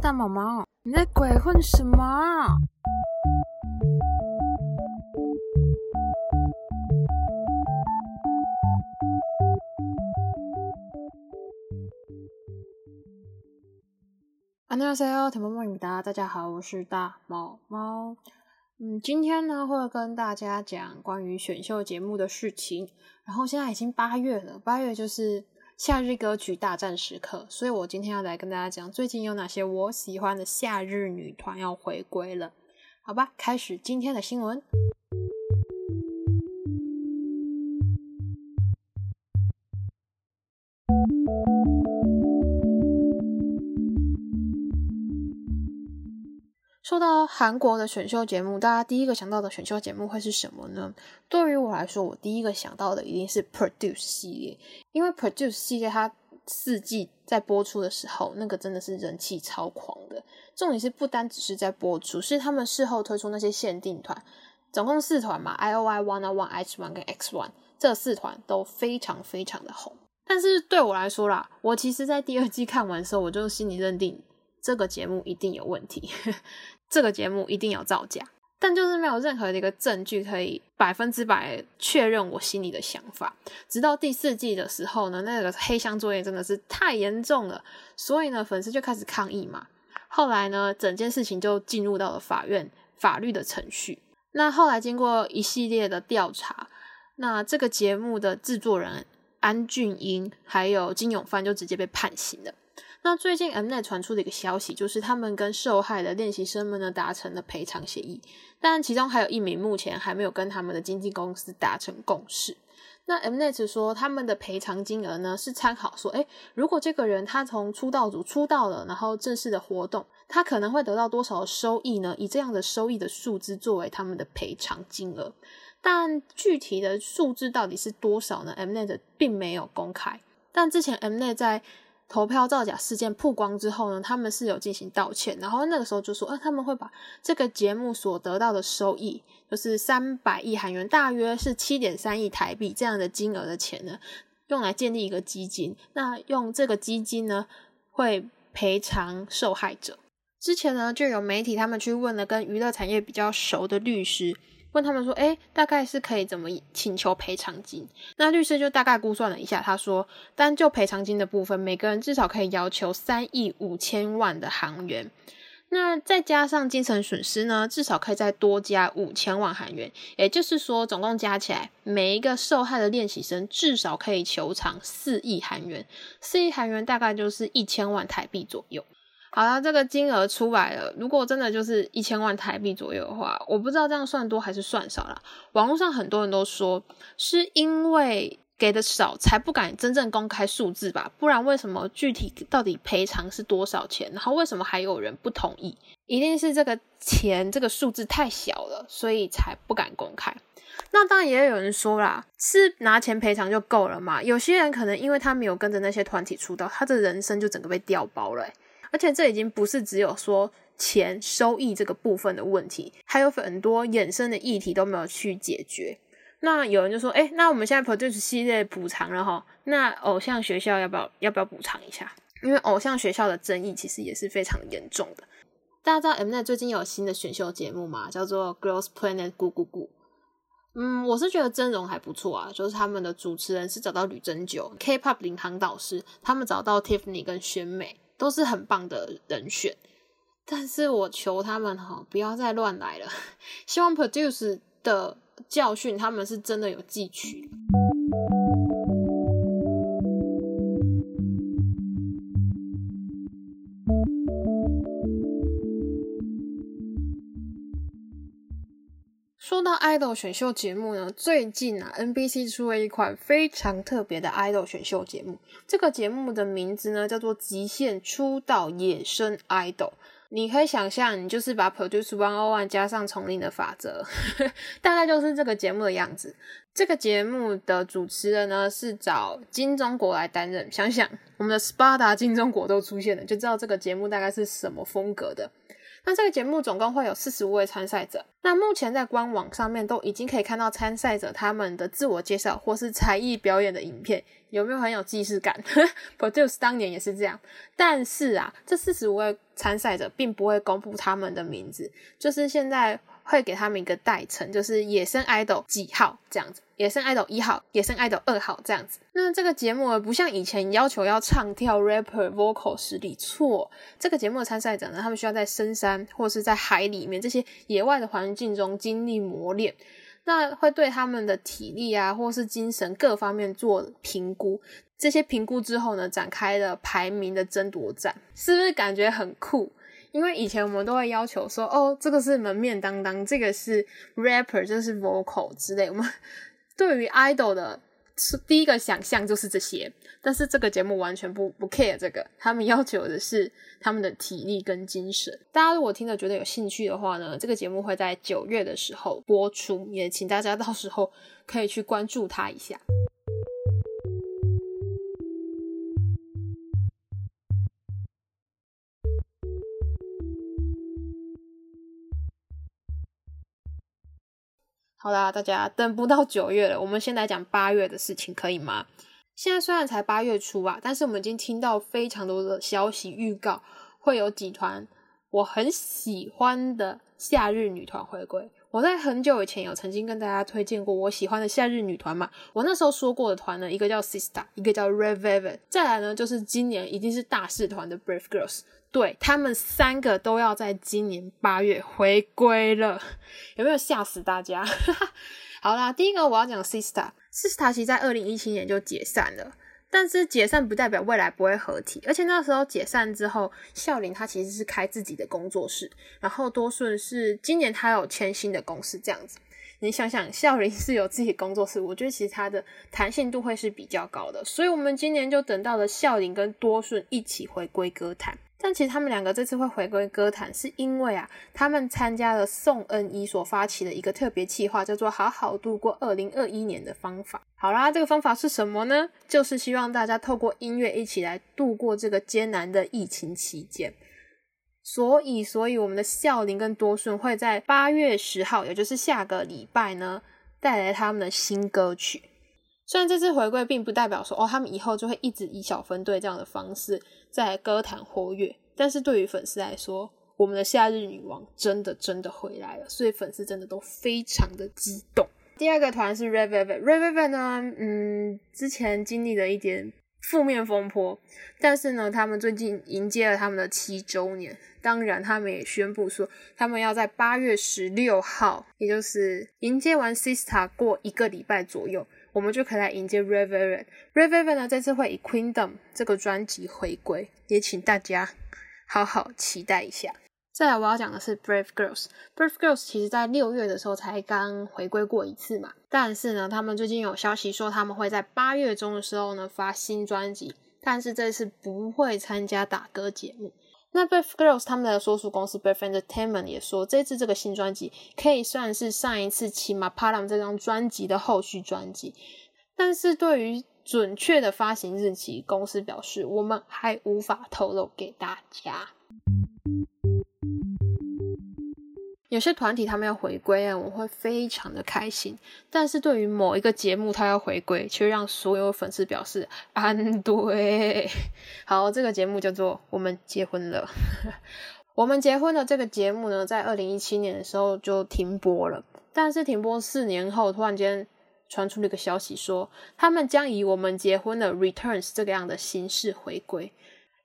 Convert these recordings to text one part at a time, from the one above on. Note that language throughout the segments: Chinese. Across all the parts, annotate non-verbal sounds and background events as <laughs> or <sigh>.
大毛毛，你在鬼混什么？안녕하세요，田萌萌哒，大家好，我是大毛毛。嗯，今天呢会跟大家讲关于选秀节目的事情。然后现在已经八月了，八月就是 夏日歌曲大战时刻，所以我今天要来跟大家讲最近有哪些我喜欢的夏日女团要回归了。好吧，开始今天的新闻。说到韩国的选秀节目，大家第一个想到的选秀节目会是什么呢？对于我来说，我第一个想到的一定是 Produce 系列，因为 Produce 系列它四季在播出的时候，那个真的是人气超狂的。重点是不单只是在播出，是他们事后推出那些限定团，总共四团嘛，I O I One One H One 跟 X One 这四团都非常非常的红。但是对我来说啦，我其实在第二季看完的时候，我就心里认定这个节目一定有问题。<laughs> 这个节目一定有造假，但就是没有任何的一个证据可以百分之百确认我心里的想法。直到第四季的时候呢，那个黑箱作业真的是太严重了，所以呢，粉丝就开始抗议嘛。后来呢，整件事情就进入到了法院法律的程序。那后来经过一系列的调查，那这个节目的制作人安俊英还有金永范就直接被判刑了。那最近 Mnet 传出的一个消息，就是他们跟受害的练习生们呢达成了赔偿协议，但其中还有一名目前还没有跟他们的经纪公司达成共识。那 Mnet 说他们的赔偿金额呢是参考说，诶，如果这个人他从出道组出道了，然后正式的活动，他可能会得到多少收益呢？以这样的收益的数字作为他们的赔偿金额，但具体的数字到底是多少呢？Mnet 并没有公开。但之前 Mnet 在投票造假事件曝光之后呢，他们是有进行道歉，然后那个时候就说，呃，他们会把这个节目所得到的收益，就是三百亿韩元，大约是七点三亿台币这样的金额的钱呢，用来建立一个基金，那用这个基金呢，会赔偿受害者。之前呢，就有媒体他们去问了跟娱乐产业比较熟的律师。问他们说，哎，大概是可以怎么请求赔偿金？那律师就大概估算了一下，他说，单就赔偿金的部分，每个人至少可以要求三亿五千万的韩元。那再加上精神损失呢，至少可以再多加五千万韩元。也就是说，总共加起来，每一个受害的练习生至少可以求偿四亿韩元。四亿韩元大概就是一千万台币左右。好了，这个金额出来了。如果真的就是一千万台币左右的话，我不知道这样算多还是算少了。网络上很多人都说，是因为给的少才不敢真正公开数字吧？不然为什么具体到底赔偿是多少钱？然后为什么还有人不同意？一定是这个钱这个数字太小了，所以才不敢公开。那当然也有人说啦，是拿钱赔偿就够了嘛？有些人可能因为他没有跟着那些团体出道，他的人生就整个被调包了。而且这已经不是只有说钱收益这个部分的问题，还有很多衍生的议题都没有去解决。那有人就说：“哎，那我们现在 Produce 系列补偿了哈，那偶像学校要不要要不要补偿一下？因为偶像学校的争议其实也是非常严重的。大家知道 Mnet 最近有新的选秀节目嘛，叫做 Girls Planet 咕咕咕。嗯，我是觉得阵容还不错啊，就是他们的主持人是找到吕珍九，K-pop 领航导师，他们找到 Tiffany 跟宣美。都是很棒的人选，但是我求他们哈，不要再乱来了。<laughs> 希望 Produce 的教训，他们是真的有汲取。Idol 选秀节目呢，最近啊，NBC 出了一款非常特别的 idol 选秀节目。这个节目的名字呢，叫做《极限出道野生 idol》。你可以想象，你就是把 Produce One O One 加上丛林的法则，<laughs> 大概就是这个节目的样子。这个节目的主持人呢是找金钟国来担任。想想我们的 Spada 金钟国都出现了，就知道这个节目大概是什么风格的。那这个节目总共会有四十五位参赛者。那目前在官网上面都已经可以看到参赛者他们的自我介绍或是才艺表演的影片，有没有很有既视感？<laughs> Produce 当年也是这样。但是啊，这四十五位参赛者并不会公布他们的名字，就是现在。会给他们一个代称，就是野生 idol 几号这样子，野生 idol 一号，野生 idol 二号这样子。那这个节目不像以前要求要唱跳 rapper vocal 实力，错。这个节目的参赛者呢，他们需要在深山或是在海里面这些野外的环境中经历磨练，那会对他们的体力啊，或是精神各方面做评估。这些评估之后呢，展开了排名的争夺战，是不是感觉很酷？因为以前我们都会要求说，哦，这个是门面当当，这个是 rapper，这是 vocal 之类。我们 <laughs> 对于 idol 的是第一个想象就是这些，但是这个节目完全不不 care 这个，他们要求的是他们的体力跟精神。大家如果听着觉得有兴趣的话呢，这个节目会在九月的时候播出，也请大家到时候可以去关注它一下。好啦，大家等不到九月了，我们先来讲八月的事情，可以吗？现在虽然才八月初啊，但是我们已经听到非常多的消息预告，会有几团我很喜欢的夏日女团回归。我在很久以前有曾经跟大家推荐过我喜欢的夏日女团嘛，我那时候说过的团呢，一个叫 Sister，一个叫 Red Velvet，再来呢就是今年一定是大势团的 Brave Girls。对他们三个都要在今年八月回归了，有没有吓死大家？<laughs> 好啦，第一个我要讲 Sister，Sister 其实在二零一七年就解散了，但是解散不代表未来不会合体，而且那时候解散之后，孝琳他其实是开自己的工作室，然后多顺是今年他有签新的公司这样子。你想想，孝琳是有自己工作室，我觉得其实他的弹性度会是比较高的，所以我们今年就等到了孝琳跟多顺一起回归歌坛。但其实他们两个这次会回归歌坛，是因为啊，他们参加了宋恩一所发起的一个特别企划，叫做“好好度过二零二一年”的方法。好啦，这个方法是什么呢？就是希望大家透过音乐一起来度过这个艰难的疫情期间。所以，所以我们的孝林跟多顺会在八月十号，也就是下个礼拜呢，带来他们的新歌曲。虽然这次回归并不代表说哦，他们以后就会一直以小分队这样的方式在歌坛活跃，但是对于粉丝来说，我们的夏日女王真的真的回来了，所以粉丝真的都非常的激动。第二个团是 Red Velvet，Red Velvet 呢，嗯，之前经历了一点负面风波，但是呢，他们最近迎接了他们的七周年，当然他们也宣布说，他们要在八月十六号，也就是迎接完 Sister 过一个礼拜左右。我们就可以来迎接 Reverend。Reverend 呢，这次会以 Queendom 这个专辑回归，也请大家好好期待一下。再来，我要讲的是 Brave Girls。Brave Girls 其实在六月的时候才刚回归过一次嘛，但是呢，他们最近有消息说他们会在八月中的时候呢发新专辑，但是这次不会参加打歌节目。那 Brave Girls 他们的所属公司 BFF Entertainment 也说，这次这个新专辑可以算是上一次《骑马 Param》这张专辑的后续专辑，但是对于准确的发行日期，公司表示我们还无法透露给大家。有些团体他们要回归啊，我会非常的开心。但是对于某一个节目他要回归，却让所有粉丝表示安对。好，这个节目叫做《我们结婚了》。我们结婚了这个节目呢，在二零一七年的时候就停播了。但是停播四年后，突然间传出了一个消息，说他们将以《我们结婚了 Returns》这个样的形式回归。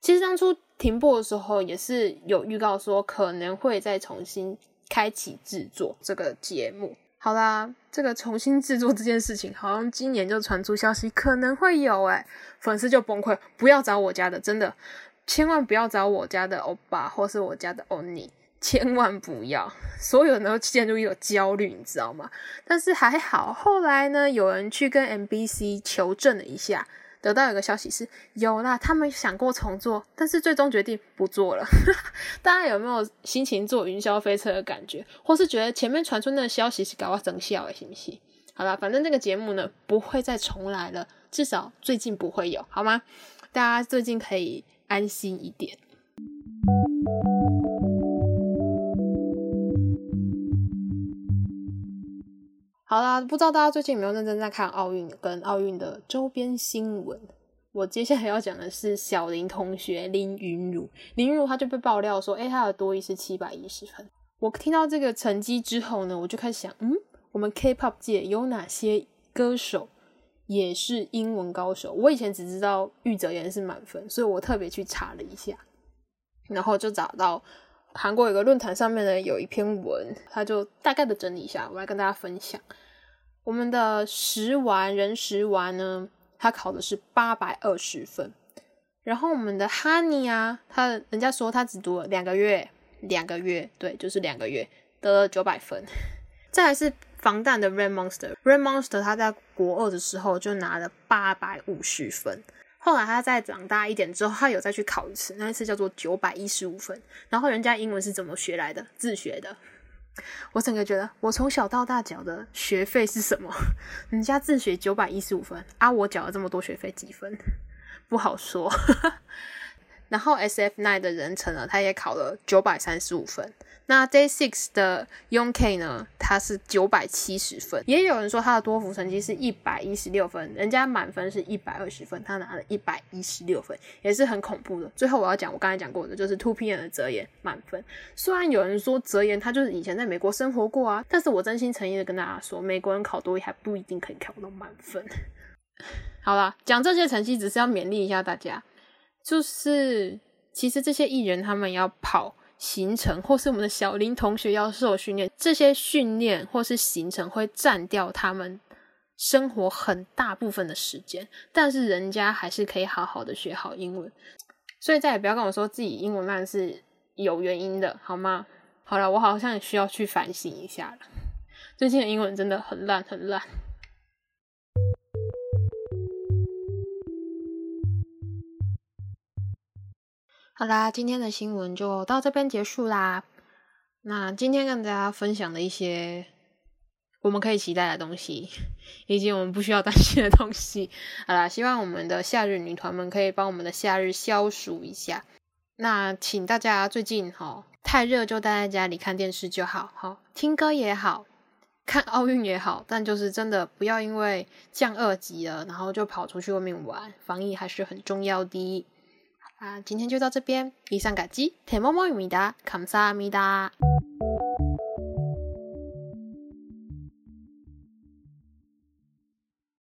其实当初停播的时候，也是有预告说可能会再重新。开启制作这个节目，好啦，这个重新制作这件事情，好像今年就传出消息可能会有，哎，粉丝就崩溃，不要找我家的，真的，千万不要找我家的欧巴或是我家的欧尼，千万不要，所有人都陷入一种焦虑，你知道吗？但是还好，后来呢，有人去跟 MBC 求证了一下。得到一个消息是有啦，他们想过重做，但是最终决定不做了。<laughs> 大家有没有心情坐云霄飞车的感觉，或是觉得前面传出那个消息是搞我整笑的，行不行？好啦，反正这个节目呢不会再重来了，至少最近不会有，好吗？大家最近可以安心一点。好啦，不知道大家最近有没有认真在看奥运跟奥运的周边新闻？我接下来要讲的是小林同学林云儒，林云儒他就被爆料说，哎，他的多一是七百一十分。我听到这个成绩之后呢，我就开始想，嗯，我们 K-pop 界有哪些歌手也是英文高手？我以前只知道玉泽演是满分，所以我特别去查了一下，然后就找到韩国有个论坛上面呢有一篇文，他就大概的整理一下，我来跟大家分享。我们的十丸人十丸呢？他考的是八百二十分，然后我们的 Honey 啊，他人家说他只读了两个月，两个月，对，就是两个月，得了九百分。再来是防弹的 Red Monster，Red Monster 他在国二的时候就拿了八百五十分，后来他再长大一点之后，他有再去考一次，那一次叫做九百一十五分。然后人家英文是怎么学来的？自学的。我整个觉得，我从小到大缴的学费是什么？<laughs> 人家自学九百一十五分啊，我缴了这么多学费几分？<laughs> 不好说。<laughs> 然后 S F nine 的人成了，他也考了九百三十五分。那 Day Six 的 Young K 呢？他是九百七十分。也有人说他的多福成绩是一百一十六分，人家满分是一百二十分，他拿了一百一十六分，也是很恐怖的。最后我要讲我刚才讲过的，就是 Two P M 的泽言满分。虽然有人说泽言他就是以前在美国生活过啊，但是我真心诚意的跟大家说，美国人考多一还不一定可以考到满分。<laughs> 好啦，讲这些成绩只是要勉励一下大家。就是其实这些艺人他们要跑行程，或是我们的小林同学要受训练，这些训练或是行程会占掉他们生活很大部分的时间，但是人家还是可以好好的学好英文，所以再也不要跟我说自己英文烂是有原因的，好吗？好了，我好像也需要去反省一下了，最近的英文真的很烂很烂。好啦，今天的新闻就到这边结束啦。那今天跟大家分享的一些我们可以期待的东西，以及我们不需要担心的东西。好啦，希望我们的夏日女团们可以帮我们的夏日消暑一下。那请大家最近哈太热就待在家里看电视就好，好听歌也好看奥运也好，但就是真的不要因为降二级了，然后就跑出去外面玩，防疫还是很重要的。啊，今天就到这边，以上感激，田猫猫与米达，감사합니다